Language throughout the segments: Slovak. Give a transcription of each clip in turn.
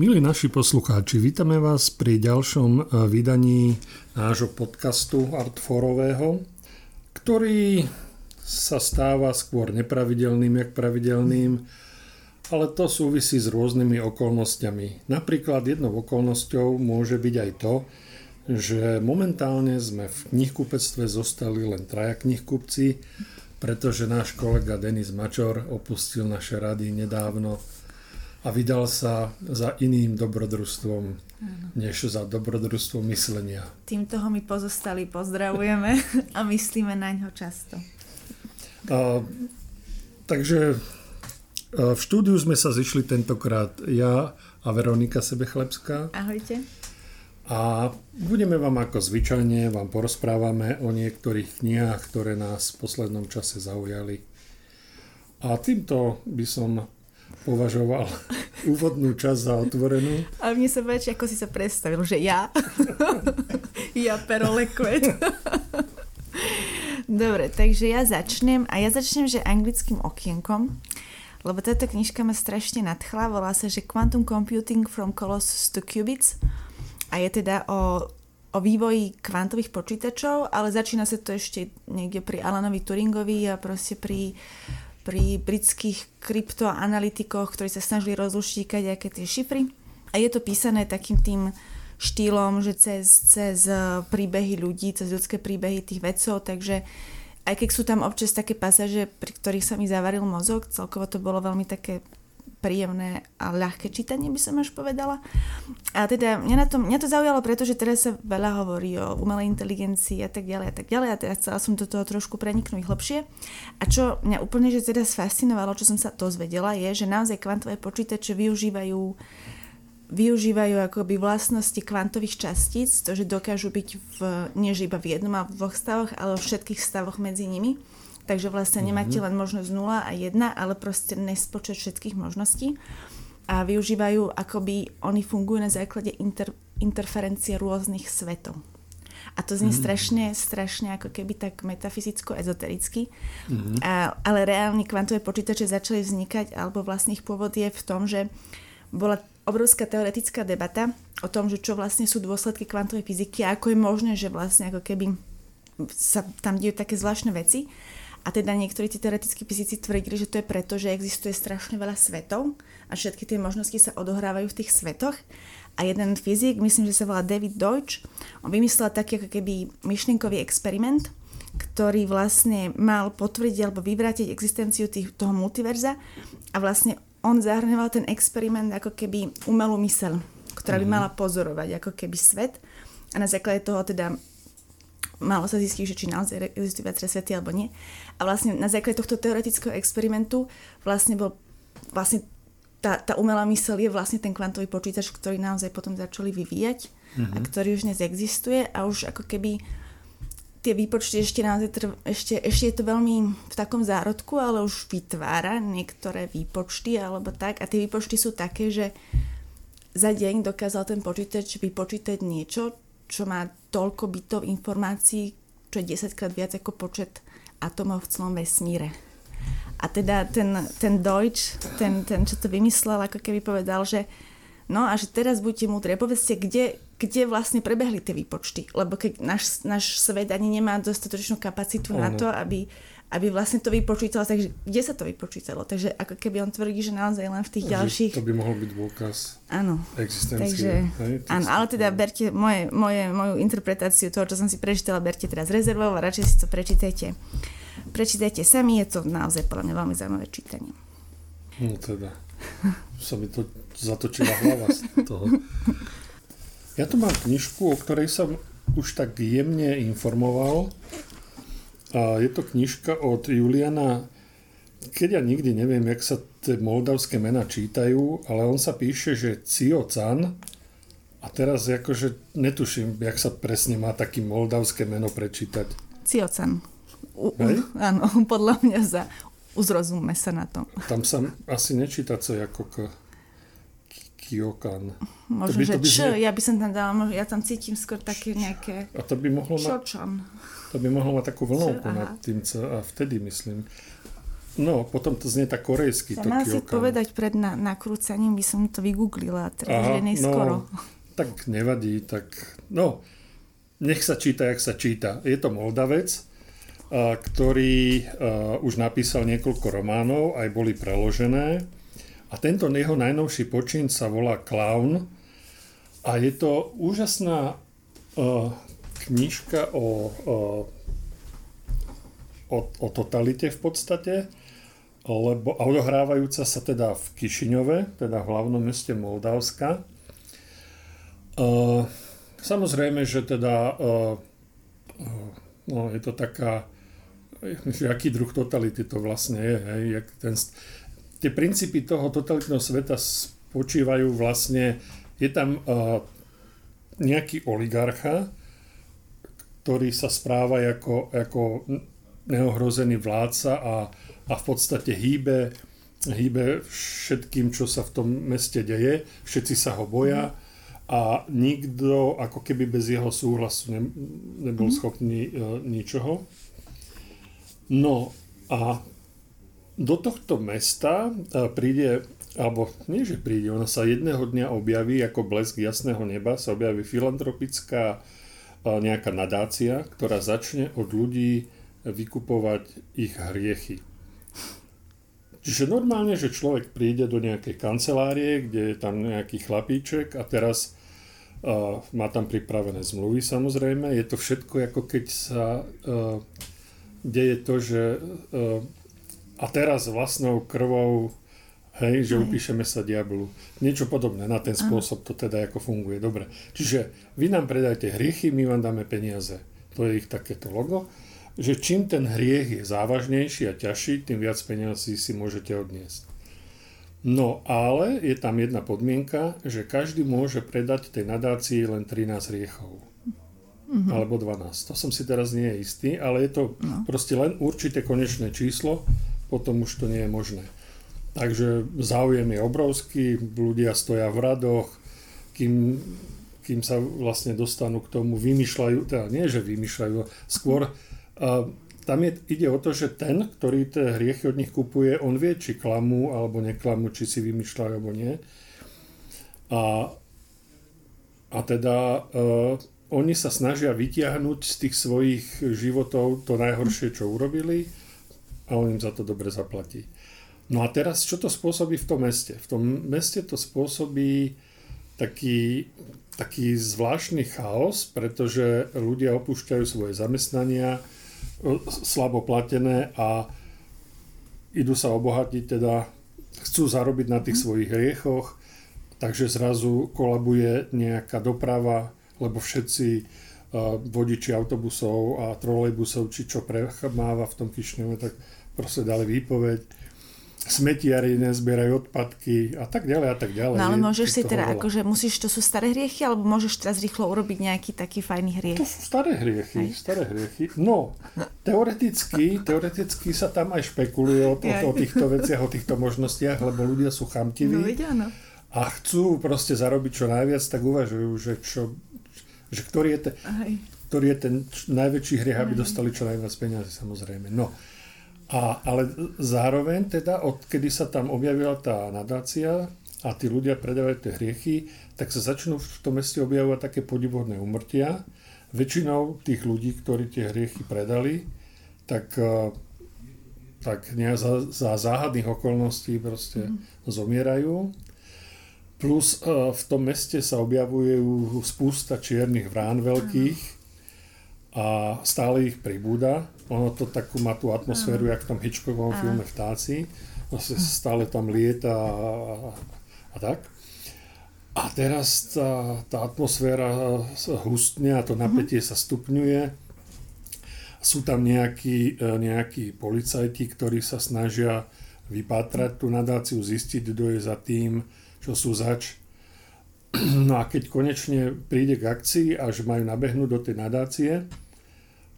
Milí naši poslucháči, vítame vás pri ďalšom e, vydaní nášho podcastu Artforového, ktorý sa stáva skôr nepravidelným, jak pravidelným, ale to súvisí s rôznymi okolnostiami. Napríklad jednou okolnosťou môže byť aj to, že momentálne sme v knihkupectve zostali len traja knihkupci, pretože náš kolega Denis Mačor opustil naše rady nedávno a vydal sa za iným dobrodružstvom, ano. než za dobrodružstvo myslenia. Týmto ho my pozostali pozdravujeme a myslíme na ňo často. A, takže a v štúdiu sme sa zišli tentokrát ja a Veronika Sebechlebská. Ahojte. A budeme vám ako zvyčajne, vám porozprávame o niektorých knihách, ktoré nás v poslednom čase zaujali. A týmto by som považoval úvodnú časť za otvorenú. A mne sa páči, ako si sa predstavil, že ja, ja perolekvet. Dobre, takže ja začnem a ja začnem, že anglickým okienkom, lebo táto knižka ma strašne nadchla, volá sa, že Quantum Computing from Colossus to Qubits a je teda o, o vývoji kvantových počítačov, ale začína sa to ešte niekde pri Alanovi Turingovi a proste pri pri britských kryptoanalytikoch, ktorí sa snažili rozluštíkať aké tie šifry. A je to písané takým tým štýlom, že cez, cez príbehy ľudí, cez ľudské príbehy tých vedcov, takže aj keď sú tam občas také pasáže, pri ktorých sa mi zavaril mozog, celkovo to bolo veľmi také príjemné a ľahké čítanie, by som až povedala. A teda mňa, na tom, mňa to zaujalo, pretože teraz sa veľa hovorí o umelej inteligencii a tak ďalej a tak ďalej a teraz chcela som do toho trošku preniknúť hlbšie. A čo mňa úplne že teda fascinovalo, čo som sa dozvedela, je, že naozaj kvantové počítače využívajú využívajú akoby vlastnosti kvantových častíc, to, že dokážu byť v, nie iba v jednom a v dvoch stavoch, ale vo všetkých stavoch medzi nimi takže vlastne nemáte mhm. len možnosť 0 a 1, ale proste nespočet všetkých možností a využívajú, akoby oni fungujú na základe inter, interferencie rôznych svetov. A to znie mm. strašne, strašne ako keby tak metafyzicko-ezotericky. Mm. A, ale reálne kvantové počítače začali vznikať, alebo vlastne ich pôvod je v tom, že bola obrovská teoretická debata o tom, že čo vlastne sú dôsledky kvantovej fyziky a ako je možné, že vlastne ako keby sa tam dejú také zvláštne veci. A teda niektorí tí teoretickí fyzici tvrdili, že to je preto, že existuje strašne veľa svetov a všetky tie možnosti sa odohrávajú v tých svetoch. A jeden fyzik, myslím, že sa volá David Deutsch, on vymyslel taký ako keby myšlienkový experiment, ktorý vlastne mal potvrdiť alebo vyvrátiť existenciu tých, toho multiverza a vlastne on zahrňoval ten experiment ako keby umelú mysel, ktorá by mhm. mala pozorovať ako keby svet a na základe toho teda malo sa zistiť, že či naozaj existujú viaceré svety alebo nie. A vlastne na základe tohto teoretického experimentu vlastne bol vlastne tá, tá umelá mysel je vlastne ten kvantový počítač, ktorý naozaj potom začali vyvíjať mm-hmm. a mhm. ktorý už dnes existuje a už ako keby tie výpočty ešte naozaj trv, ešte, ešte je to veľmi v takom zárodku, ale už vytvára niektoré výpočty alebo tak a tie výpočty sú také, že za deň dokázal ten počítač vypočítať niečo, čo má toľko bytov informácií, čo je 10 krát viac ako počet atomov v celom vesmíre. A teda ten, ten Deutsch, ten, ten, čo to vymyslel, ako keby povedal, že no a že teraz buďte múdre, povedzte, kde, kde vlastne prebehli tie výpočty. Lebo keď náš, náš svet ani nemá dostatočnú kapacitu ono. na to, aby, aby vlastne to vypočítalo, takže kde sa to vypočítalo? Takže ako keby on tvrdí, že naozaj len v tých že ďalších... To by mohol byť dôkaz áno, existencie. Takže, hej, áno, ale teda berte moje, moje, moju interpretáciu toho, čo som si prečítala, berte teraz rezervou a radšej si to prečítajte. Prečítajte sami, je to naozaj podľa mňa veľmi zaujímavé čítanie. No teda, sa mi to zatočila hlava z toho. Ja tu mám knižku, o ktorej som už tak jemne informoval a je to knižka od Juliana, keď ja nikdy neviem, jak sa tie moldavské mena čítajú, ale on sa píše, že Can. a teraz akože netuším, jak sa presne má taký moldavské meno prečítať. Can. U, u, áno, podľa mňa za uzrozumme sa na to. Tam sa asi nečíta co ako k Kyokan. Možno, by, že by č, ja by som tam dala, ja tam cítim skôr také nejaké... A to by mohlo mať... To by mohlo mať takú vlnovku nad tým, co, a vtedy myslím. No, potom to znie tak korejsky. Sa mal si povedať pred na, nakrúcaním, by som to vygooglila, je neskoro. No, tak nevadí, tak no, nech sa číta, jak sa číta. Je to Moldavec, a, ktorý a, už napísal niekoľko románov, aj boli preložené. A tento jeho najnovší počin sa volá Clown. A je to úžasná a, knižka o, o, o, totalite v podstate lebo odohrávajúca sa teda v Kišiňove, teda v hlavnom meste Moldavska. Uh, samozrejme, že teda uh, no, je to taká, aký druh totality to vlastne je. Hej, jak ten, tie princípy toho totalitného sveta spočívajú vlastne, je tam uh, nejaký oligarcha, ktorý sa správa ako, ako neohrozený vládca a a v podstate hýbe, hýbe všetkým, čo sa v tom meste deje. Všetci sa ho boja a nikto ako keby bez jeho súhlasu ne, nebol mm. schopný uh, ničoho. No a do tohto mesta uh, príde, alebo nie, že príde, ona sa jedného dňa objaví ako blesk jasného neba, sa objaví filantropická nejaká nadácia, ktorá začne od ľudí vykupovať ich hriechy. Čiže normálne, že človek príde do nejakej kancelárie, kde je tam nejaký chlapíček a teraz uh, má tam pripravené zmluvy samozrejme. Je to všetko ako keď sa uh, deje to, že uh, a teraz vlastnou krvou hej, že upíšeme sa diablu. Niečo podobné, na ten spôsob to teda ako funguje. Dobre. Čiže vy nám predajte hriechy, my vám dáme peniaze. To je ich takéto logo že čím ten hriech je závažnejší a ťažší, tým viac peniazí si môžete odniesť. No ale je tam jedna podmienka, že každý môže predať tej nadácii len 13 hriechov. Mm-hmm. Alebo 12. To som si teraz nie je istý, ale je to no. proste len určité konečné číslo, potom už to nie je možné. Takže záujem je obrovský, ľudia stoja v radoch, kým, kým sa vlastne dostanú k tomu, vymýšľajú, teda nie, že vymýšľajú, skôr tam je, ide o to, že ten, ktorý tie hriechy od nich kupuje, on vie, či klamú alebo neklamú, či si vymýšľajú alebo nie. A, a teda uh, oni sa snažia vytiahnuť z tých svojich životov to najhoršie, čo urobili a on im za to dobre zaplatí. No a teraz, čo to spôsobí v tom meste? V tom meste to spôsobí taký, taký zvláštny chaos, pretože ľudia opúšťajú svoje zamestnania, slabo platené a idú sa obohatiť, teda chcú zarobiť na tých mhm. svojich hriechoch, takže zrazu kolabuje nejaká doprava, lebo všetci vodiči autobusov a trolejbusov, či čo premáva v tom Kišňove, tak proste dali výpoveď smetiari nezbierajú odpadky a tak ďalej a tak ďalej. No ale môžeš si teda, veľa. akože musíš, to sú staré hriechy, alebo môžeš teraz rýchlo urobiť nejaký taký fajný hriech? To sú staré hriechy, aj. staré hriechy. No, teoreticky, teoreticky sa tam aj špekuluje o, o, o týchto veciach, o týchto možnostiach, lebo ľudia sú chamtiví. No, vidia, no. A chcú proste zarobiť čo najviac, tak uvažujú, že, čo, že ktorý, je ten, ktorý je ten najväčší hriech, aby dostali čo najviac peniazy, samozrejme. No, a, ale zároveň teda, odkedy sa tam objavila tá nadácia a tí ľudia predávajú tie hriechy, tak sa začnú v tom meste objavovať také podivodné umrtia. Väčšinou tých ľudí, ktorí tie hriechy predali, tak, e, tak za, za záhadných okolností proste mm. zomierajú. Plus e, v tom meste sa objavujú spústa čiernych vrán veľkých, a stále ich pribúda. Ono to takú má tú atmosféru, jak v tom Hitchcockovom filme Vtáci. Vlastne stále tam lieta a, a tak. A teraz tá, tá atmosféra sa hustne a to napätie sa stupňuje. Sú tam nejakí, e, nejakí policajti, ktorí sa snažia vypátrať tú nadáciu, zistiť, kto je za tým, čo sú zač. No a keď konečne príde k akcii a že majú nabehnúť do tej nadácie,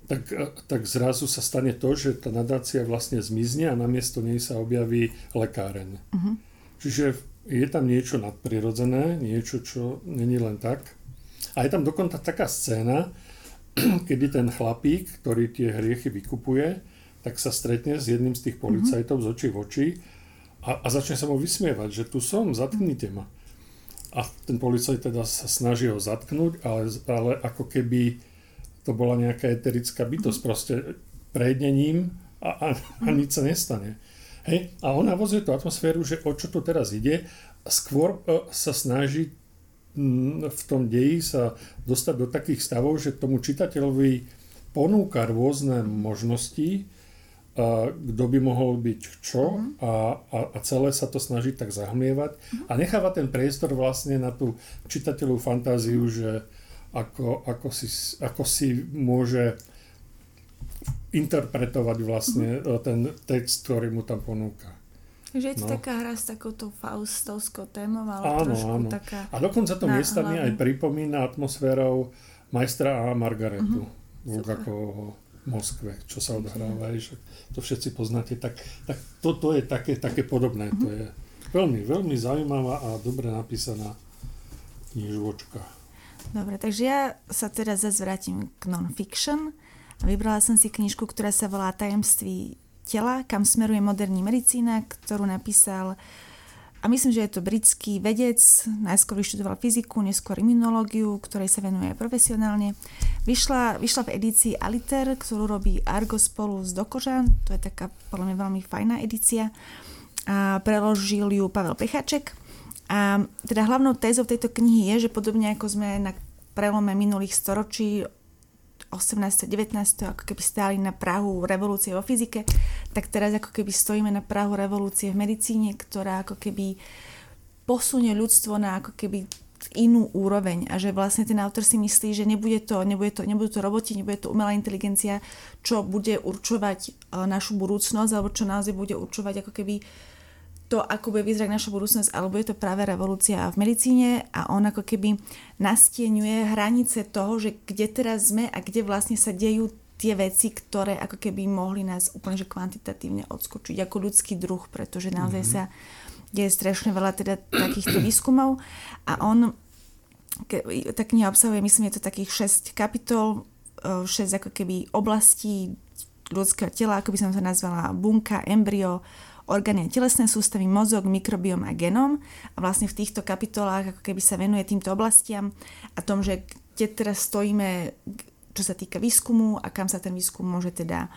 tak, tak zrazu sa stane to, že tá nadácia vlastne zmizne a namiesto nej sa objaví lekáreň. Uh-huh. Čiže je tam niečo nadprirodzené, niečo, čo není len tak. A je tam dokonca taká scéna, kedy ten chlapík, ktorý tie hriechy vykupuje, tak sa stretne s jedným z tých policajtov mm-hmm. z očí v oči a, a začne sa mu vysmievať, že tu som, zatknite ma. A ten policajt teda sa snaží ho zatknúť, ale, ale ako keby to bola nejaká eterická bytosť, proste prejde ním a, a, a nič sa nestane. Hej? A on navozuje tú atmosféru, že o čo tu teraz ide, skôr e, sa snaží v tom deji sa dostať do takých stavov, že tomu čitateľovi ponúka rôzne možnosti, kto by mohol byť čo mhm. a, a, a celé sa to snaží tak zahmievať a necháva ten priestor vlastne na tú čitateľovú fantáziu, že ako, ako, si, ako si môže interpretovať vlastne uh-huh. ten text, ktorý mu tam ponúka. Takže je to no. taká hra s takouto faustovskou témou, ale áno, trošku áno. taká... A dokonca to miestami aj pripomína atmosférou majstra a Margaretu uh-huh. Vulgakovho v Moskve, čo sa odohráva, že to všetci poznáte, tak, tak toto je také, také podobné. Uh-huh. To je veľmi, veľmi zaujímavá a dobre napísaná knižočka. Dobre, takže ja sa teraz zase vrátim k non-fiction. Vybrala som si knižku, ktorá sa volá Tajemství tela, kam smeruje moderní medicína, ktorú napísal a myslím, že je to britský vedec, najskôr vyštudoval fyziku, neskôr imunológiu, ktorej sa venuje profesionálne. Vyšla, vyšla v edícii Aliter, ktorú robí Argo spolu s Dokožan, to je taká podľa mňa veľmi fajná edícia. A preložil ju Pavel Pechaček. A teda hlavnou tézou tejto knihy je, že podobne ako sme na prelome minulých storočí 18. 19. ako keby stáli na Prahu revolúcie vo fyzike, tak teraz ako keby stojíme na Prahu revolúcie v medicíne, ktorá ako keby posunie ľudstvo na ako keby inú úroveň a že vlastne ten autor si myslí, že nebude to, nebude to, nebudú to roboti, nebude to umelá inteligencia, čo bude určovať e, našu budúcnosť alebo čo naozaj bude určovať ako keby to, ako bude vyzerať naša budúcnosť, alebo je to práve revolúcia v medicíne a on ako keby nastieňuje hranice toho, že kde teraz sme a kde vlastne sa dejú tie veci, ktoré ako keby mohli nás úplne že kvantitatívne odskočiť ako ľudský druh, pretože naozaj mm-hmm. sa deje strašne veľa teda takýchto výskumov a on tá kniha obsahuje, myslím, je to takých 6 kapitol, 6 e, ako keby oblastí ľudského tela, ako by som to nazvala, bunka, embryo, orgány a telesné sústavy, mozog, mikrobiom a genom. A vlastne v týchto kapitolách ako keby sa venuje týmto oblastiam a tom, že kde teraz stojíme, čo sa týka výskumu a kam sa ten výskum môže teda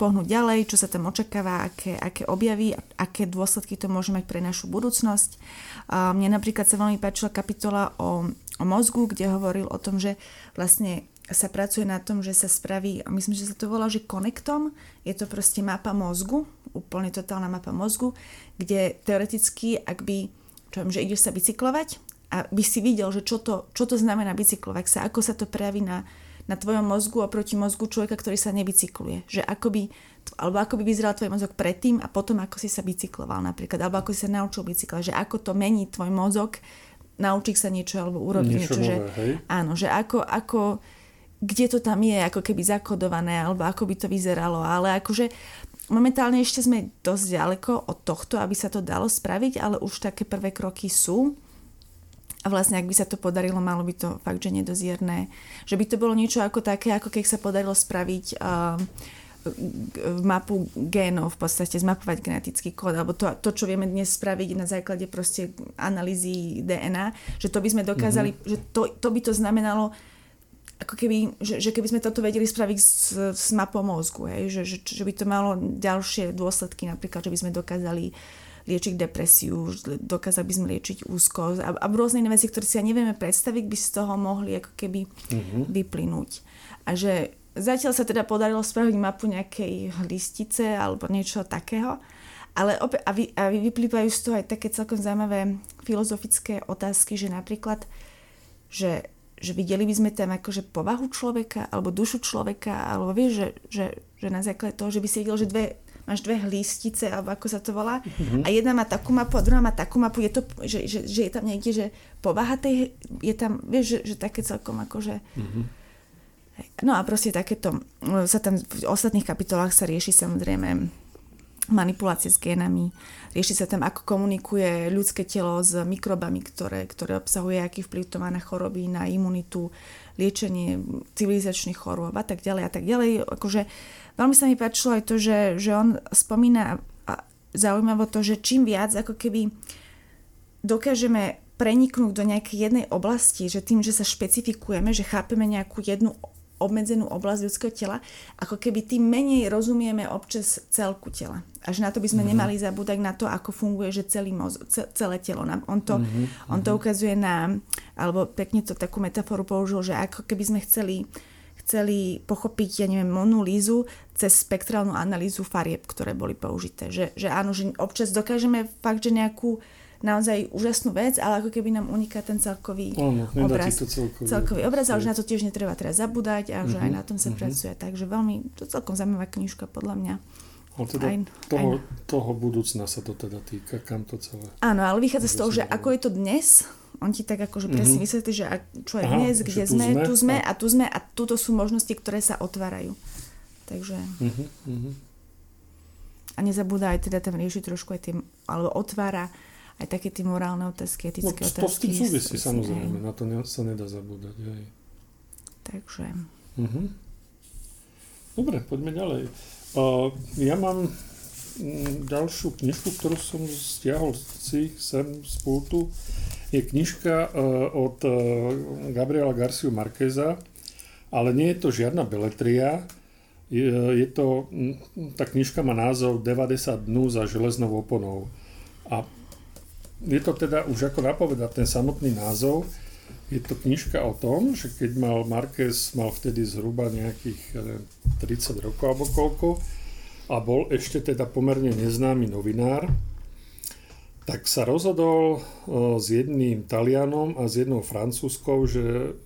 pohnúť ďalej, čo sa tam očakáva, aké, aké objavy, aké dôsledky to môže mať pre našu budúcnosť. Mne napríklad sa veľmi páčila kapitola o, o mozgu, kde hovoril o tom, že vlastne sa pracuje na tom, že sa spraví, myslím, že sa to volá, že konektom, je to proste mapa mozgu, úplne totálna mapa mozgu, kde teoreticky, ak by, čo viem, že ideš sa bicyklovať a by si videl, že čo to, čo to znamená bicyklovať sa, ako sa to prejaví na, na tvojom mozgu oproti mozgu človeka, ktorý sa nebicykluje. Že ako by, alebo ako by vyzeral tvoj mozog predtým a potom ako si sa bicykloval napríklad, alebo ako si sa naučil bicyklovať, že ako to mení tvoj mozog naučiť sa niečo alebo urobiť niečo, niečo že, hej? áno, že ako, ako kde to tam je ako keby zakodované, alebo ako by to vyzeralo, ale akože momentálne ešte sme dosť ďaleko od tohto, aby sa to dalo spraviť, ale už také prvé kroky sú. A vlastne, ak by sa to podarilo, malo by to fakt, že nedozierne. Že by to bolo niečo ako také, ako keď sa podarilo spraviť uh, mapu génov, v podstate zmapovať genetický kód, alebo to, to, čo vieme dnes spraviť na základe proste analýzy DNA, že to by sme dokázali, mm-hmm. že to, to by to znamenalo ako keby, že, že keby sme toto vedeli spraviť s, s mapou mozgu, hej, že, že, že by to malo ďalšie dôsledky, napríklad, že by sme dokázali liečiť depresiu, dokázali by sme liečiť úzkosť a, a rôzne iné veci, ktoré si ja nevieme predstaviť, by z toho mohli ako keby uh-huh. vyplynúť. A že zatiaľ sa teda podarilo spraviť mapu nejakej listice alebo niečo takého, ale opäť, a, vy, a vyplývajú z toho aj také celkom zaujímavé filozofické otázky, že napríklad, že že videli by sme tam akože povahu človeka alebo dušu človeka, alebo vieš, že, že, že na základe toho, že by si videl, že dve, máš dve hlistice, alebo ako sa to volá, mm-hmm. a jedna má takú mapu a druhá má takú mapu, je to, že, že, že je tam niekde, že povaha tej, je tam, vieš, že, že také celkom akože... Mm-hmm. No a proste takéto, sa tam v ostatných kapitolách sa rieši samozrejme manipulácie s génami. Rieši sa tam, ako komunikuje ľudské telo s mikrobami, ktoré, ktoré obsahuje, aký vplyv to má na choroby, na imunitu, liečenie civilizačných chorôb a tak ďalej a tak ďalej. Akože veľmi sa mi páčilo aj to, že, že on spomína zaujímavo to, že čím viac ako keby dokážeme preniknúť do nejakej jednej oblasti, že tým, že sa špecifikujeme, že chápeme nejakú jednu obmedzenú oblasť ľudského tela, ako keby tým menej rozumieme občas celku tela. A že na to by sme mm-hmm. nemali zabúdať na to, ako funguje že celý moz, celé telo. On to, mm-hmm. on to ukazuje na, alebo pekne to takú metaforu použil, že ako keby sme chceli chceli pochopiť, ja neviem, Monu Lízu cez spektrálnu analýzu farieb, ktoré boli použité. Že, že áno, že občas dokážeme fakt, že nejakú naozaj úžasnú vec, ale ako keby nám uniká ten celkový Áno, obraz. To celkový, celkový obraz, ale že na to tiež netreba teraz zabúdať a že uh-huh, aj mhm, na tom sa uh-huh. pracuje. Takže veľmi, to celkom zaujímavá knižka podľa mňa. Ale teda aj, toho, aj... toho budúcna sa to teda týka, kam to celé. Áno, ale vychádza z toho, že ako je to dnes, on ti tak akože presne uh-huh. vysvetlí, že čo je Aha, dnes, kde sme, sme, tu sme a tu sme a tuto sú možnosti, ktoré sa otvárajú. Takže... Uh-huh. A nezabúda aj teda tam riešiť trošku aj tým, alebo otvára aj také tie morálne otázky, etické no, otázky. To s tým súvisí samozrejme, na to ne, sa nedá zabúdať. Aj. Takže. Uh-huh. Dobre, poďme ďalej. Uh, ja mám mm, ďalšiu knižku, ktorú som stiahol si sem z pultu. Je knižka uh, od uh, Gabriela Garciu Marqueza, ale nie je to žiadna beletria. Je, je to, tá knižka má názov 90 dnú za železnou oponou. A je to teda už ako napovedať ten samotný názov. Je to knižka o tom, že keď mal Marquez, mal vtedy zhruba nejakých 30 rokov alebo koľko a bol ešte teda pomerne neznámy novinár, tak sa rozhodol e, s jedným Talianom a s jednou Francúzskou, že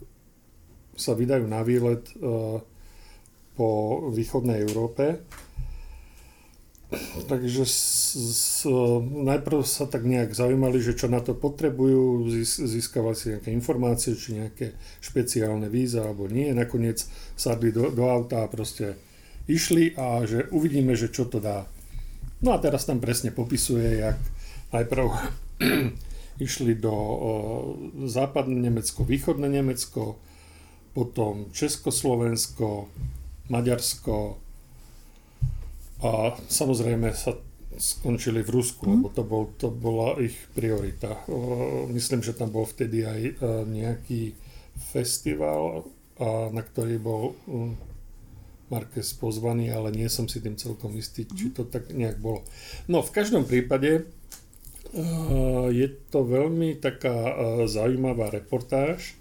sa vydajú na výlet e, po východnej Európe Takže s, s, najprv sa tak nejak zaujímali, že čo na to potrebujú, získavali si nejaké informácie, či nejaké špeciálne víza alebo nie. Nakoniec sadli do, do auta a proste išli a že uvidíme, že čo to dá. No a teraz tam presne popisuje, jak najprv išli do o, západné Nemecko, východné Nemecko, potom Československo, Maďarsko, a samozrejme sa skončili v Rusku, mm. lebo to, bol, to bola ich priorita. Myslím, že tam bol vtedy aj e, nejaký festival, na ktorý bol Marquez pozvaný, ale nie som si tým celkom istý, či mhm. to tak nejak bolo. No v každom prípade e, je to veľmi taká e, zaujímavá reportáž,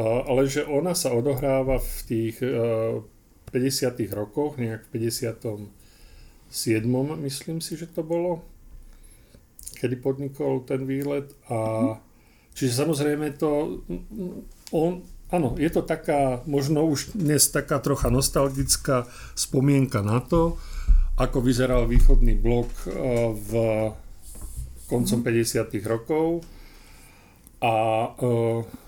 ale že ona sa odohráva v tých 50. rokoch, nejak v 50 myslím si, že to bolo, kedy podnikol ten výlet. A, čiže samozrejme to, on, áno, je to taká, možno už dnes taká trocha nostalgická spomienka na to, ako vyzeral východný blok e, v koncom 50. rokov a e,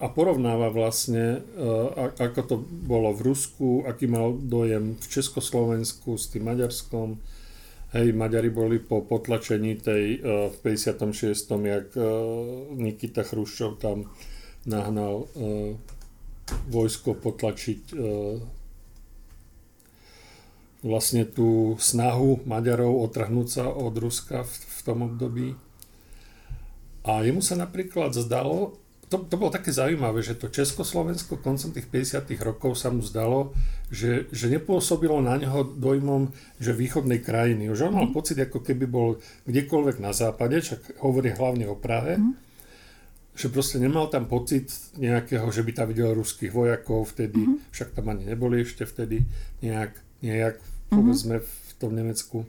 a porovnáva vlastne, e, ako to bolo v Rusku, aký mal dojem v Československu s tým Maďarskom. Hej, Maďari boli po potlačení tej e, v 56. jak e, Nikita Chruščov tam nahnal vojsko potlačiť vlastne tú snahu Maďarov otrhnúť sa od Ruska v tom období. A jemu sa napríklad zdalo, to, to bolo také zaujímavé, že to Československo koncom tých 50 rokov sa mu zdalo, že, že nepôsobilo na neho dojmom, že východnej krajiny. Už on mal mm. pocit, ako keby bol kdekoľvek na západe, čak hovorí hlavne o Prahe, mm. že proste nemal tam pocit nejakého, že by tam videl ruských vojakov vtedy, mm. však tam ani neboli ešte vtedy nejak, nejak mm. povedzme v tom Nemecku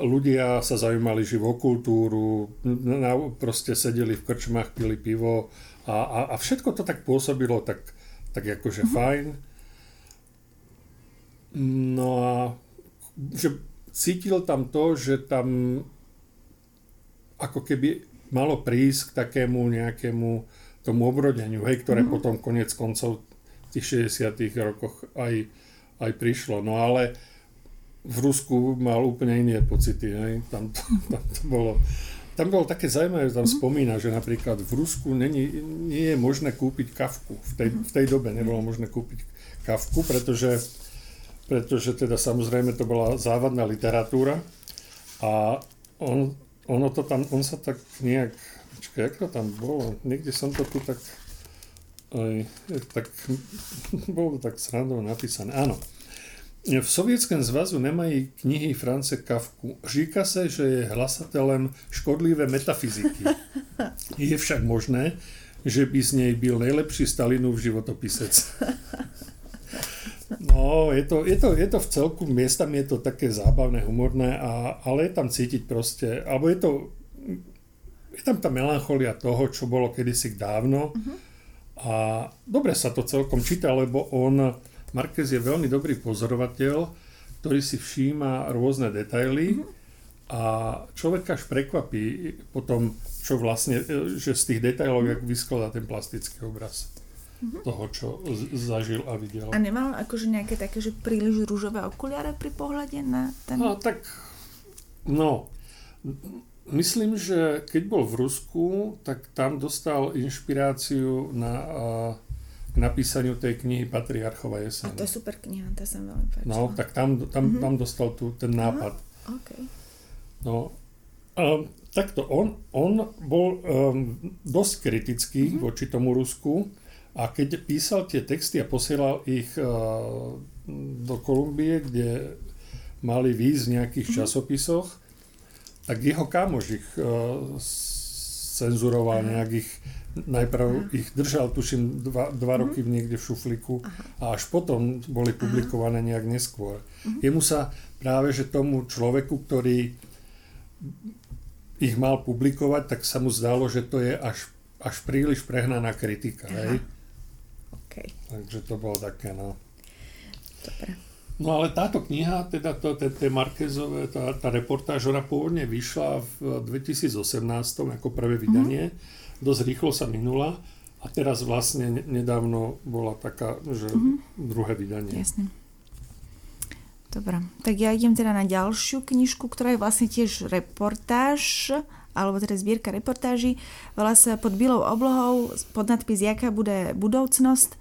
ľudia sa zaujímali živo kultúru, proste sedeli v krčmách, pili pivo a, a, a všetko to tak pôsobilo tak, tak akože mm-hmm. fajn. No a že cítil tam to, že tam ako keby malo prísť k takému nejakému tomu obrodeniu, hej, ktoré mm-hmm. potom konec koncov v tých 60 rokoch aj, aj prišlo. No ale v Rusku mal úplne iné pocity. Hej. Tam, to, tam to bolo... Tam bolo také zaujímavé, tam spomína, že napríklad v Rusku není, nie je možné kúpiť kavku. V tej, v tej dobe nebolo možné kúpiť kavku, pretože, pretože teda samozrejme to bola závadná literatúra a on, ono to tam, on sa tak nejak, počkaj, jak to tam bolo, niekde som to tu tak, aj, tak bolo to tak srandou napísané, áno. V Sovětském zvazu nemají knihy France Kafku. Říká se, že je hlasatelem škodlivé metafyziky. Je však možné, že by z nej byl nejlepší Stalinův životopisec. No, je to, je, to, je to v celku, miestami je to také zábavné, humorné, a, ale je tam cítiť proste, alebo je to, je tam tá melancholia toho, čo bolo kedysi dávno uh-huh. a dobre sa to celkom číta, lebo on Marquez je veľmi dobrý pozorovateľ, ktorý si všíma rôzne detaily mm-hmm. a človeka až prekvapí potom, čo vlastne, e, že z tých detailov, mm-hmm. jak vyskladá ten plastický obraz mm-hmm. toho, čo z- zažil a videl. A nemal akože nejaké také, že príliš rúžové okuliare pri pohľade na ten... No, tak, no, myslím, že keď bol v Rusku, tak tam dostal inšpiráciu na uh, napísaniu tej knihy Patriarchova jeseň. A to je super kniha, to sa veľmi páčila. No, tak tam, tam, mm-hmm. tam dostal tu ten nápad. Aha, okay. No, um, takto, on, on bol um, dosť kritický mm-hmm. voči tomu Rusku a keď písal tie texty a posielal ich uh, do Kolumbie, kde mali výjsť v nejakých mm-hmm. časopisoch, tak jeho kamož ich uh, cenzuroval, nejak ich najprv Aha. ich držal, tuším, dva, dva uh-huh. roky niekde v šuflíku Aha. a až potom boli publikované nejak neskôr. Uh-huh. Jemu sa práve, že tomu človeku, ktorý ich mal publikovať, tak sa mu zdalo, že to je až, až príliš prehnaná kritika. Aha. Hej? Okay. Takže to bolo také, no. Dobre. No ale táto kniha, teda to, tie Markezové, tá, tá reportáž, ona pôvodne vyšla v 2018 ako prvé vydanie. Mm dosť rýchlo sa minula a teraz vlastne nedávno bola taká, že mm-hmm. druhé vydanie. Jasne. Dobre, tak ja idem teda na ďalšiu knižku, ktorá je vlastne tiež reportáž, alebo teda zbierka reportáží. Volá sa Pod bílou oblohou, pod nadpis Jaká bude budoucnosť.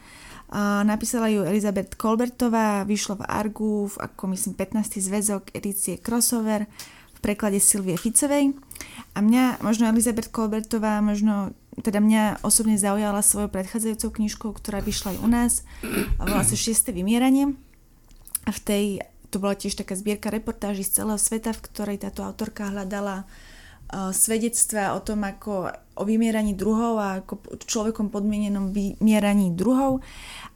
Napísala ju Elizabeth Kolbertová, vyšlo v Argu, v ako myslím 15. zväzok edície Crossover v preklade Silvie Ficevej. A mňa, možno Elizabeth Kolbertová, možno teda mňa osobne zaujala svojou predchádzajúcou knižkou, ktorá vyšla aj u nás volá sa Šieste vymieranie. A v tej, to bola tiež taká zbierka reportáží z celého sveta, v ktorej táto autorka hľadala uh, svedectva o tom, ako o vymieraní druhov a ako človekom podmienenom vymieraní druhov.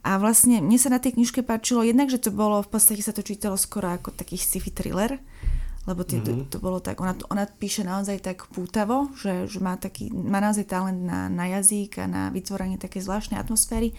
A vlastne mne sa na tej knižke páčilo jednak, že to bolo, v podstate sa to čítalo skoro ako taký sci-fi thriller, lebo tie, mm-hmm. to, to bolo tak, ona, ona píše naozaj tak pútavo, že, že má, taký, má naozaj talent na, na jazyk a na vytvorenie také zvláštnej atmosféry.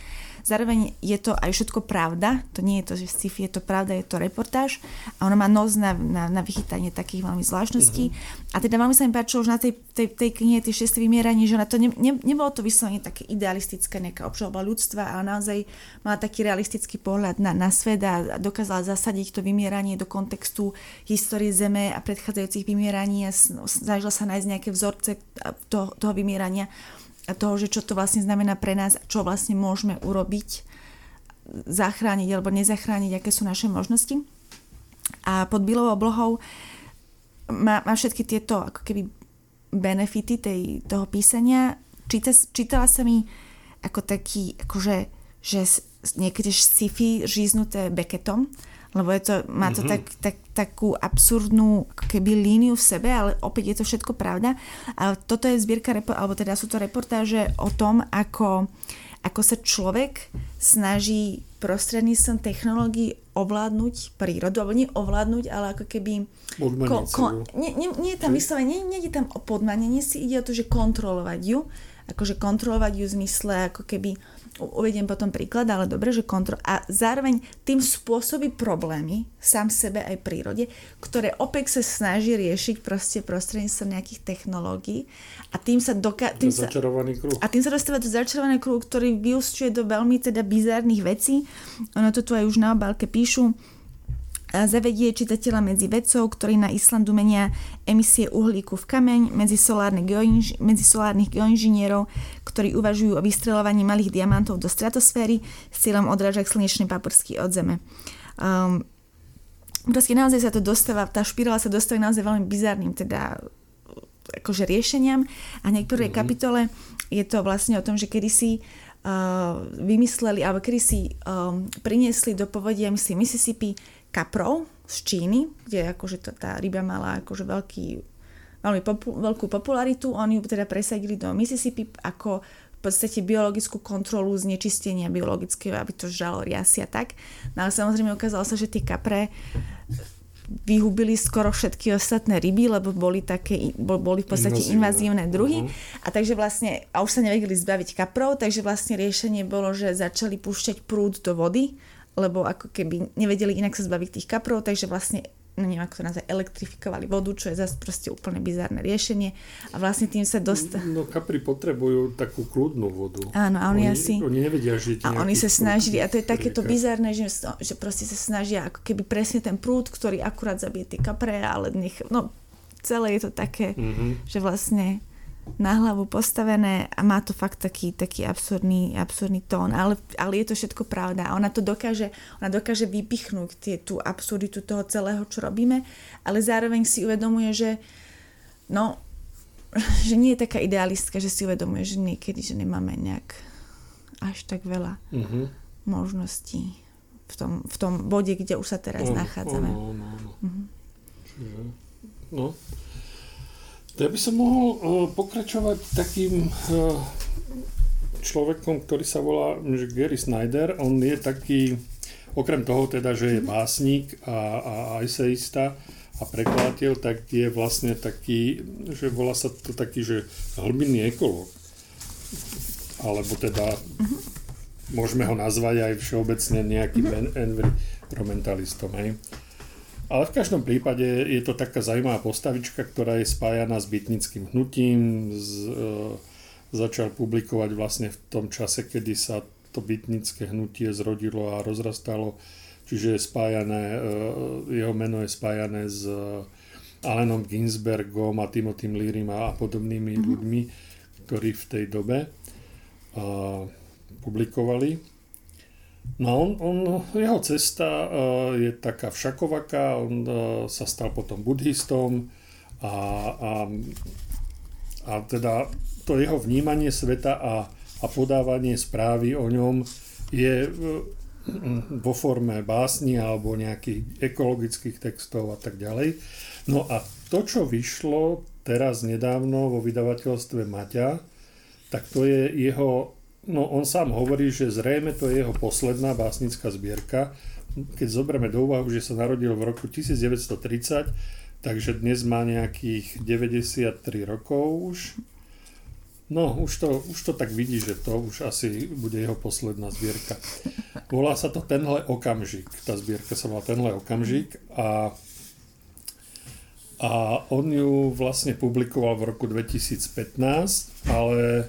Zároveň je to aj všetko pravda, to nie je to, že sci-fi, je to pravda, je to reportáž a ona má nos na, na, na vychytanie takých veľmi zvláštností. Mm-hmm. A teda veľmi sa mi páčilo, že na tej, tej, tej knihe tie šesté vymieranie, že na to ne, ne, nebolo to vyslovene také idealistické, nejaká obžaloba ľudstva, ale naozaj mala taký realistický pohľad na, na svet a dokázala zasadiť to vymieranie do kontextu histórie Zeme a predchádzajúcich vymieraní a snažila sa nájsť nejaké vzorce toho, toho vymierania a toho, že čo to vlastne znamená pre nás, čo vlastne môžeme urobiť, zachrániť alebo nezachrániť, aké sú naše možnosti. A pod bílou oblohou má, má všetky tieto ako keby benefity tej, toho písania. Číta, čítala sa mi ako taký, akože, že niekedy sci-fi žíznuté Beckettom, lebo je to, má to mm-hmm. tak, tak, takú absurdnú keby líniu v sebe, ale opäť je to všetko pravda. A toto je zbierka, alebo teda sú to reportáže o tom, ako, ako sa človek snaží prostredníctvom technológií ovládnuť prírodu, alebo nie ovládnuť, ale ako keby... Ko, ko, nie, nie, nie je tam vyslovene, nie, nie je tam o podmanenie si, ide o to, že kontrolovať ju, akože kontrolovať ju v zmysle ako keby uvediem potom príklad, ale dobre, že kontrol. A zároveň tým spôsobí problémy sám sebe aj prírode, ktoré OPEC sa snaží riešiť proste prostredníctvom nejakých technológií a tým sa doka- tým sa, kruh. A tým sa dostáva do začarovaného kruhu, ktorý vyúšťuje do veľmi teda bizárnych vecí. Ono to tu aj už na obálke píšu zavedie čitateľa medzi vedcov, ktorí na Islandu menia emisie uhlíku v kameň, medzi, geoinž- medzi solárnych geoinžinierov, ktorí uvažujú o vystrelovaní malých diamantov do stratosféry s cieľom odrážať slnečné paprsky od Zeme. Um, proste naozaj sa to dostáva, tá špirála sa dostáva naozaj veľmi bizarným teda akože riešeniam a niektoré mm-hmm. kapitole je to vlastne o tom, že kedysi uh, vymysleli, alebo kedy si um, priniesli do povodia, myslím, Mississippi kaprov z Číny, kde akože tá, tá ryba mala akože veľký, veľmi popu, veľkú popularitu. Oni ju teda presadili do Mississippi ako v podstate biologickú kontrolu znečistenia biologického, aby to žalo riasy a tak. No ale samozrejme ukázalo sa, že tie kapre vyhubili skoro všetky ostatné ryby, lebo boli také, boli v podstate invazívne, invazívne druhy. Uh-huh. A takže vlastne, a už sa nevedeli zbaviť kaprov, takže vlastne riešenie bolo, že začali púšťať prúd do vody lebo ako keby nevedeli inak sa zbaviť tých kaprov, takže vlastne no neviem ako to nazvať, elektrifikovali vodu, čo je zase proste úplne bizárne riešenie a vlastne tým sa dostá... No kapri potrebujú takú kľudnú vodu. Áno, a oni, oni asi... Oni nevedia žiť A oni sa snažili, a to je takéto bizárne, že, že proste sa snažia ako keby presne ten prúd, ktorý akurát zabije tie kapre, ale nech... No, celé je to také, mm-hmm. že vlastne na hlavu postavené a má to fakt taký, taký absurdný, absurdný tón, ale, ale je to všetko pravda. A ona to dokáže, ona dokáže vypichnúť tie, tú absurditu toho celého, čo robíme, ale zároveň si uvedomuje, že no, že nie je taká idealistka, že si uvedomuje, že niekedy, že nemáme nejak až tak veľa uh-huh. možností v tom, v tom bode, kde už sa teraz uh, nachádzame. Uh, uh, uh. Uh-huh. Čiže, no, ja by som mohol uh, pokračovať takým uh, človekom, ktorý sa volá Gary Snyder. On je taký, okrem toho teda, že je básnik a, a eseista a prekladateľ, tak je vlastne taký, že volá sa to taký, že hlbinný ekológ. Alebo teda uh-huh. môžeme ho nazvať aj všeobecne nejakým uh-huh. environmentalistom. Hej. Ale v každom prípade je to taká zaujímavá postavička, ktorá je spájana s bytnickým hnutím. Z, e, začal publikovať vlastne v tom čase, kedy sa to bytnické hnutie zrodilo a rozrastalo. Čiže je spájané, e, jeho meno je spájané s Alenom Ginsbergom a Timothy Learym a podobnými mm-hmm. ľuďmi, ktorí v tej dobe a, publikovali. No on, on, jeho cesta uh, je taká všakovaká, on uh, sa stal potom buddhistom a, a, a teda to jeho vnímanie sveta a, a podávanie správy o ňom je uh, vo forme básni alebo nejakých ekologických textov a tak ďalej. No a to, čo vyšlo teraz nedávno vo vydavateľstve Maťa, tak to je jeho No on sám hovorí, že zrejme to je jeho posledná básnická zbierka. Keď zoberieme do úvahu, že sa narodil v roku 1930, takže dnes má nejakých 93 rokov už. No, už to, už to tak vidí, že to už asi bude jeho posledná zbierka. Volá sa to Tenhle okamžik. Tá zbierka sa volá Tenhle okamžik a, a on ju vlastne publikoval v roku 2015, ale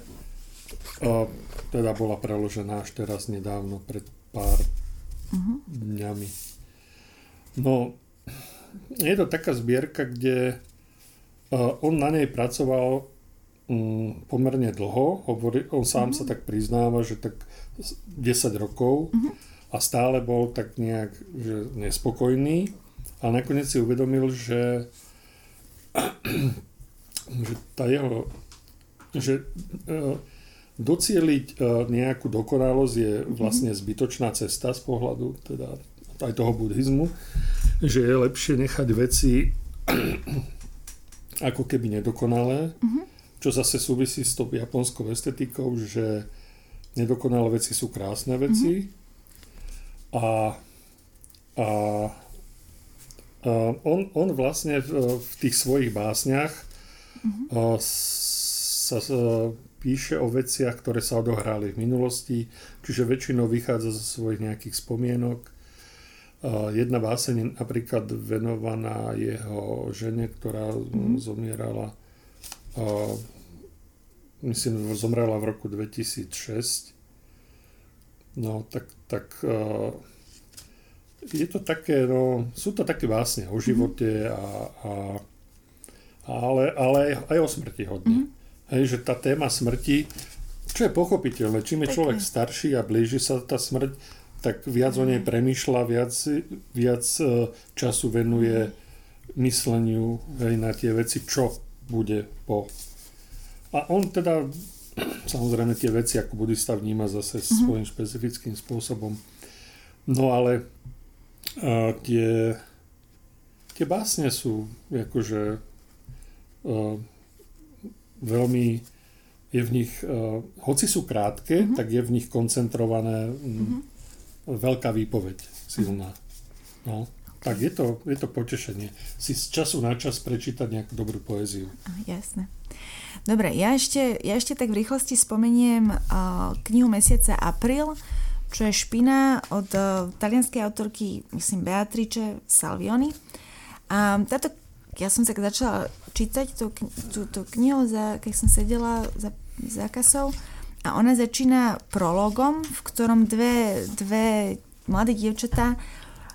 teda bola preložená až teraz nedávno, pred pár uh-huh. dňami. No, je to taká zbierka, kde on na nej pracoval um, pomerne dlho, hovorí, on sám uh-huh. sa tak priznáva, že tak 10 rokov uh-huh. a stále bol tak nejak že nespokojný a nakoniec si uvedomil, že, že tá jeho že uh, docieliť e, nejakú dokonalosť je mhm. vlastne zbytočná cesta z pohľadu teda aj toho buddhizmu, že je lepšie nechať veci ako keby nedokonalé, uh-huh. čo zase súvisí s tou japonskou estetikou, že nedokonalé veci sú krásne veci uh-huh. a, a, a on, on vlastne v, v tých svojich básniach uh-huh. sa píše o veciach, ktoré sa odohrali v minulosti, čiže väčšinou vychádza zo svojich nejakých spomienok. Jedna báseň napríklad venovaná jeho žene, ktorá mm. zomierala myslím, zomrela v roku 2006. No, tak, tak je to také, no, sú to také básne o živote a, a ale, ale aj o smrti hodne. Mm-hmm. Hej, že tá téma smrti, čo je pochopiteľné, čím je človek starší a blíži sa tá smrť, tak viac o nej mhm. premýšľa, viac, viac e, času venuje mysleniu hej, na tie veci, čo bude po. A on teda, samozrejme tie veci ako budista vníma zase mm-hmm. svojím špecifickým spôsobom. No ale uh, tie, tie básne sú akože uh, veľmi je v nich, uh, hoci sú krátke, mm-hmm. tak je v nich koncentrované mm-hmm. veľká výpoveď silná. No, tak je to, je to potešenie si z času na čas prečítať nejakú dobrú poéziu. Jasné. Dobre, ja ešte, ja ešte tak v rýchlosti spomeniem uh, knihu mesiaca Apríl, čo je špina od uh, talianskej autorky, myslím, Beatrice Salvioni. A táto, ja som sa začala čítať tú, tú, knihu, za, keď som sedela za, za kasou a ona začína prologom, v ktorom dve, dve mladé dievčatá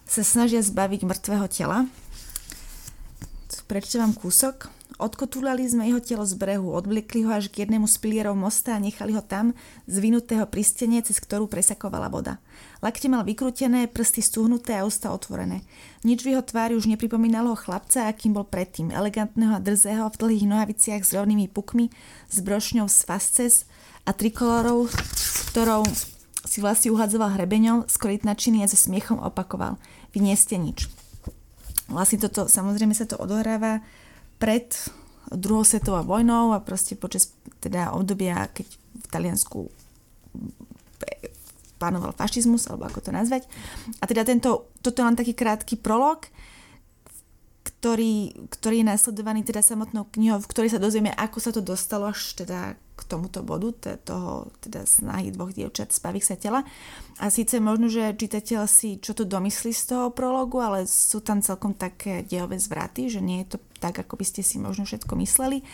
sa snažia zbaviť mŕtvého tela. Prečítam kúsok. Odkotúľali sme jeho telo z brehu, odvliekli ho až k jednému z pilierov mosta a nechali ho tam, zvinutého pri stene, cez ktorú presakovala voda. Lakte mal vykrútené, prsty stúhnuté a ústa otvorené. Nič v jeho tvári už nepripomínalo chlapca, akým bol predtým, elegantného a drzého v dlhých nohaviciach s rovnými pukmi, s brošňou z fasces a trikolorou, ktorou si vlastne uhadzoval hrebeňom, skoritnačiny a so smiechom opakoval. Vy nie ste nič. Vlastne toto, samozrejme sa to odohráva pred druhou svetovou vojnou a proste počas teda obdobia, keď v Taliansku plánoval fašizmus, alebo ako to nazvať. A teda tento, toto je len taký krátky prolog, ktorý, ktorý je následovaný teda samotnou knihou, v ktorej sa dozvieme, ako sa to dostalo až teda k tomuto bodu, toho teda snahy dvoch dievčat zbaviť sa tela. A síce možno, že čitateľ si čo to domyslí z toho prologu, ale sú tam celkom také dejové zvraty, že nie je to tak, ako by ste si možno všetko mysleli.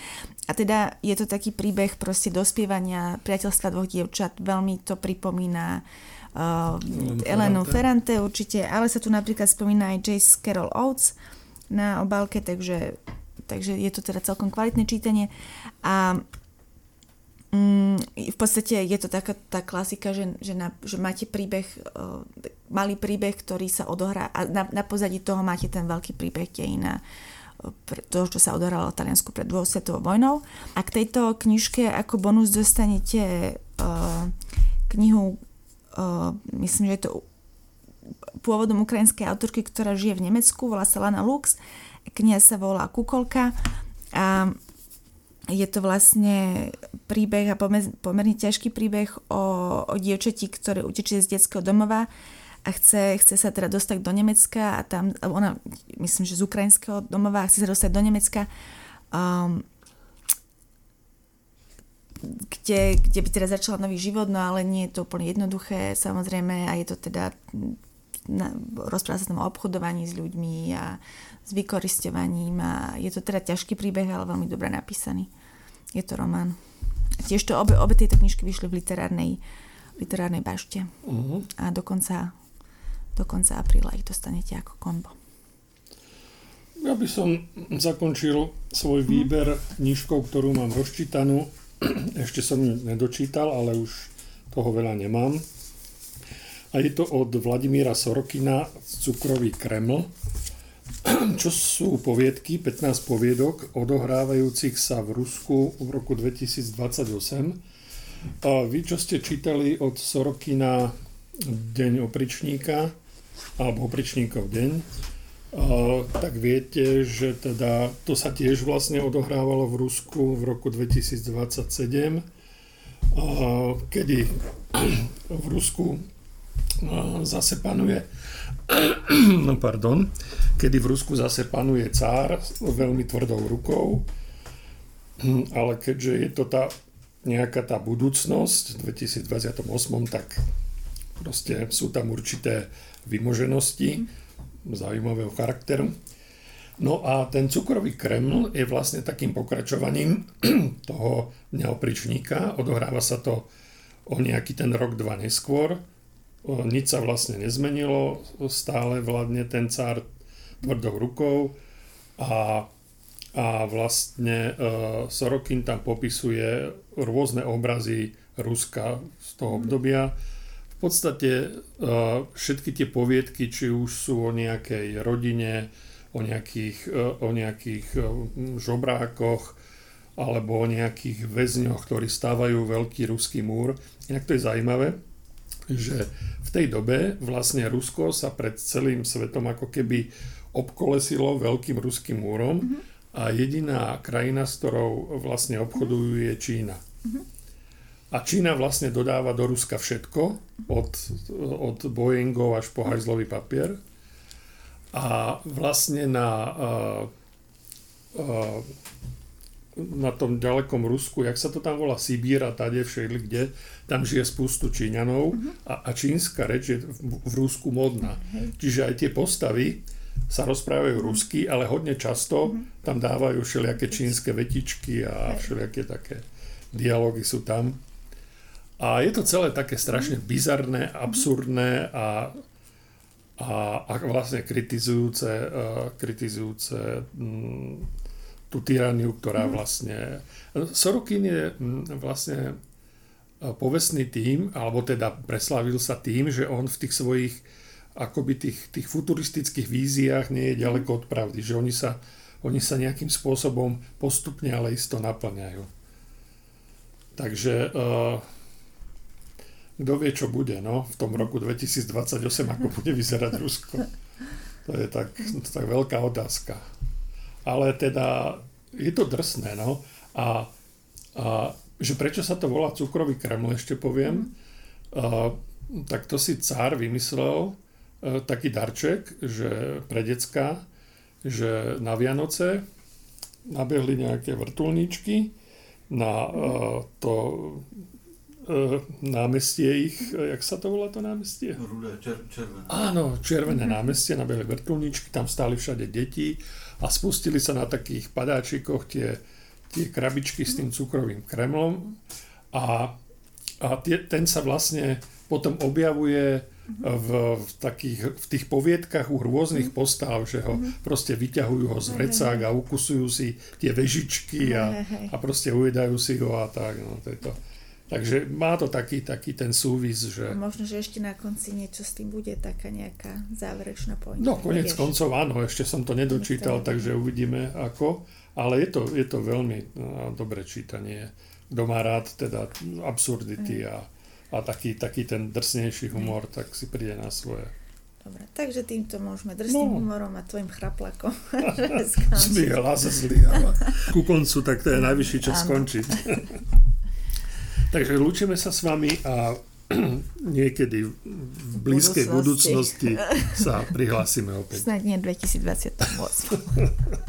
A teda je to taký príbeh proste dospievania priateľstva dvoch dievčat. Veľmi to pripomína uh, Elenu Ferrante určite, ale sa tu napríklad spomína aj Jace Carol Oates na obálke, takže, takže je to teda celkom kvalitné čítanie. A v podstate je to taká tá klasika, že, že, na, že máte príbeh, uh, malý príbeh, ktorý sa odohrá a na, na pozadí toho máte ten veľký príbeh dejina uh, toho, čo sa odohralo v Taliansku pred druhou svetovou vojnou. A k tejto knižke ako bonus dostanete uh, knihu, uh, myslím, že je to pôvodom ukrajinskej autorky, ktorá žije v Nemecku, volá sa Lana Lux. Kniha sa volá Kukolka. A je to vlastne príbeh a pomerne ťažký príbeh o, o dievčati, ktoré utečie z detského domova a chce, chce sa teda dostať do Nemecka a tam, ona, myslím, že z ukrajinského domova a chce sa dostať do Nemecka, um, kde, kde by teda začala nový život, no ale nie je to úplne jednoduché, samozrejme, a je to teda na, rozpráva sa tam o obchodovaní s ľuďmi a s vykoristovaním a je to teda ťažký príbeh, ale veľmi dobre napísaný. Je to román. Tiež to obe, obe tieto knižky vyšli v literárnej, literárnej bašte. Uh-huh. A do konca, do konca apríla ich dostanete ako kombo. Ja by som zakončil svoj mhm. výber knižkou, ktorú mám rozčítanú. Ešte som ju nedočítal, ale už toho veľa nemám. A je to od Vladimíra Sorokina Cukrový Kreml čo sú poviedky, 15 poviedok odohrávajúcich sa v Rusku v roku 2028. A vy, čo ste čítali od Sorokina Deň opričníka, alebo opričníkov deň, tak viete, že teda to sa tiež vlastne odohrávalo v Rusku v roku 2027, a, kedy v Rusku zase panuje pardon, kedy v Rusku zase panuje cár s veľmi tvrdou rukou, ale keďže je to tá nejaká tá budúcnosť v 2028, tak proste sú tam určité vymoženosti zaujímavého charakteru. No a ten cukrový Kreml je vlastne takým pokračovaním toho dňa opričníka. Odohráva sa to o nejaký ten rok, dva neskôr nič sa vlastne nezmenilo, stále vládne ten cár tvrdou rukou a, a vlastne Sorokin tam popisuje rôzne obrazy Ruska z toho obdobia. V podstate všetky tie poviedky, či už sú o nejakej rodine, o nejakých, o nejakých žobrákoch, alebo o nejakých väzňoch, ktorí stávajú veľký ruský múr. Inak to je zaujímavé, že v tej dobe vlastne Rusko sa pred celým svetom ako keby obkolesilo veľkým ruským múrom mm-hmm. a jediná krajina, s ktorou vlastne obchodujú, je Čína. Mm-hmm. A Čína vlastne dodáva do Ruska všetko, od, od Boeingov až po hajzlový papier. A vlastne na uh, uh, na tom ďalekom Rusku, jak sa to tam volá, Sibír a tade všeli kde, tam žije spustu Číňanov uh-huh. a, a čínska reč je v, v Rusku modná. Uh-huh. Čiže aj tie postavy sa rozprávajú uh-huh. rusky, ale hodne často uh-huh. tam dávajú všelijaké čínske vetičky a všelijaké také dialógy sú tam. A je to celé také strašne bizarné, absurdné a, a, a vlastne kritizujúce, uh, kritizujúce mm, tú tyraniu, ktorá mhm. vlastne... Sorokin je mm, vlastne e, povestný tým, alebo teda preslávil sa tým, že on v tých svojich akoby tých, tých futuristických víziách nie je ďaleko od pravdy, že oni sa, oni sa nejakým spôsobom postupne, ale isto naplňajú. Takže uh, kto vie, čo bude no, v tom roku 2028, ako bude vyzerať Rusko. To je tak, tak veľká otázka ale teda je to drsné, no. A, a že prečo sa to volá cukrový kreml, ešte poviem, a, tak to si cár vymyslel e, taký darček, že pre decka, že na Vianoce nabehli nejaké vrtulníčky na e, to námestie ich, e, jak sa to volá to námestie? Rudé, čer, červené. Áno, červené námestie, nabehli vrtulníčky, tam stáli všade deti a spustili sa na takých padáčikoch tie, tie krabičky s tým cukrovým kremlom a, a tie, ten sa vlastne potom objavuje v, v, takých, v tých poviedkach u rôznych postav, že ho proste vyťahujú ho z vrecák a ukusujú si tie vežičky a, a proste ujedajú si ho a tak. No, to je to. Takže má to taký, taký ten súvis, že... Možno, že ešte na konci niečo s tým bude, taká nejaká záverečná pointa. No, konec koncov áno, ešte som to nedočítal, takže uvidíme ako. Ale je to, je to veľmi no, dobré čítanie. Kto má rád teda absurdity a, a taký, taký ten drsnejší humor, tak si príde na svoje. Dobre, takže týmto môžeme drsným no. humorom a tvojim chraplakom. Zlý hlas, zlý, ale ku koncu tak to je najvyšší čas skončiť. Takže lúčime sa s vami a niekedy v blízkej budúcnosti, budúcnosti sa prihlásime opäť. Snad nie 2028.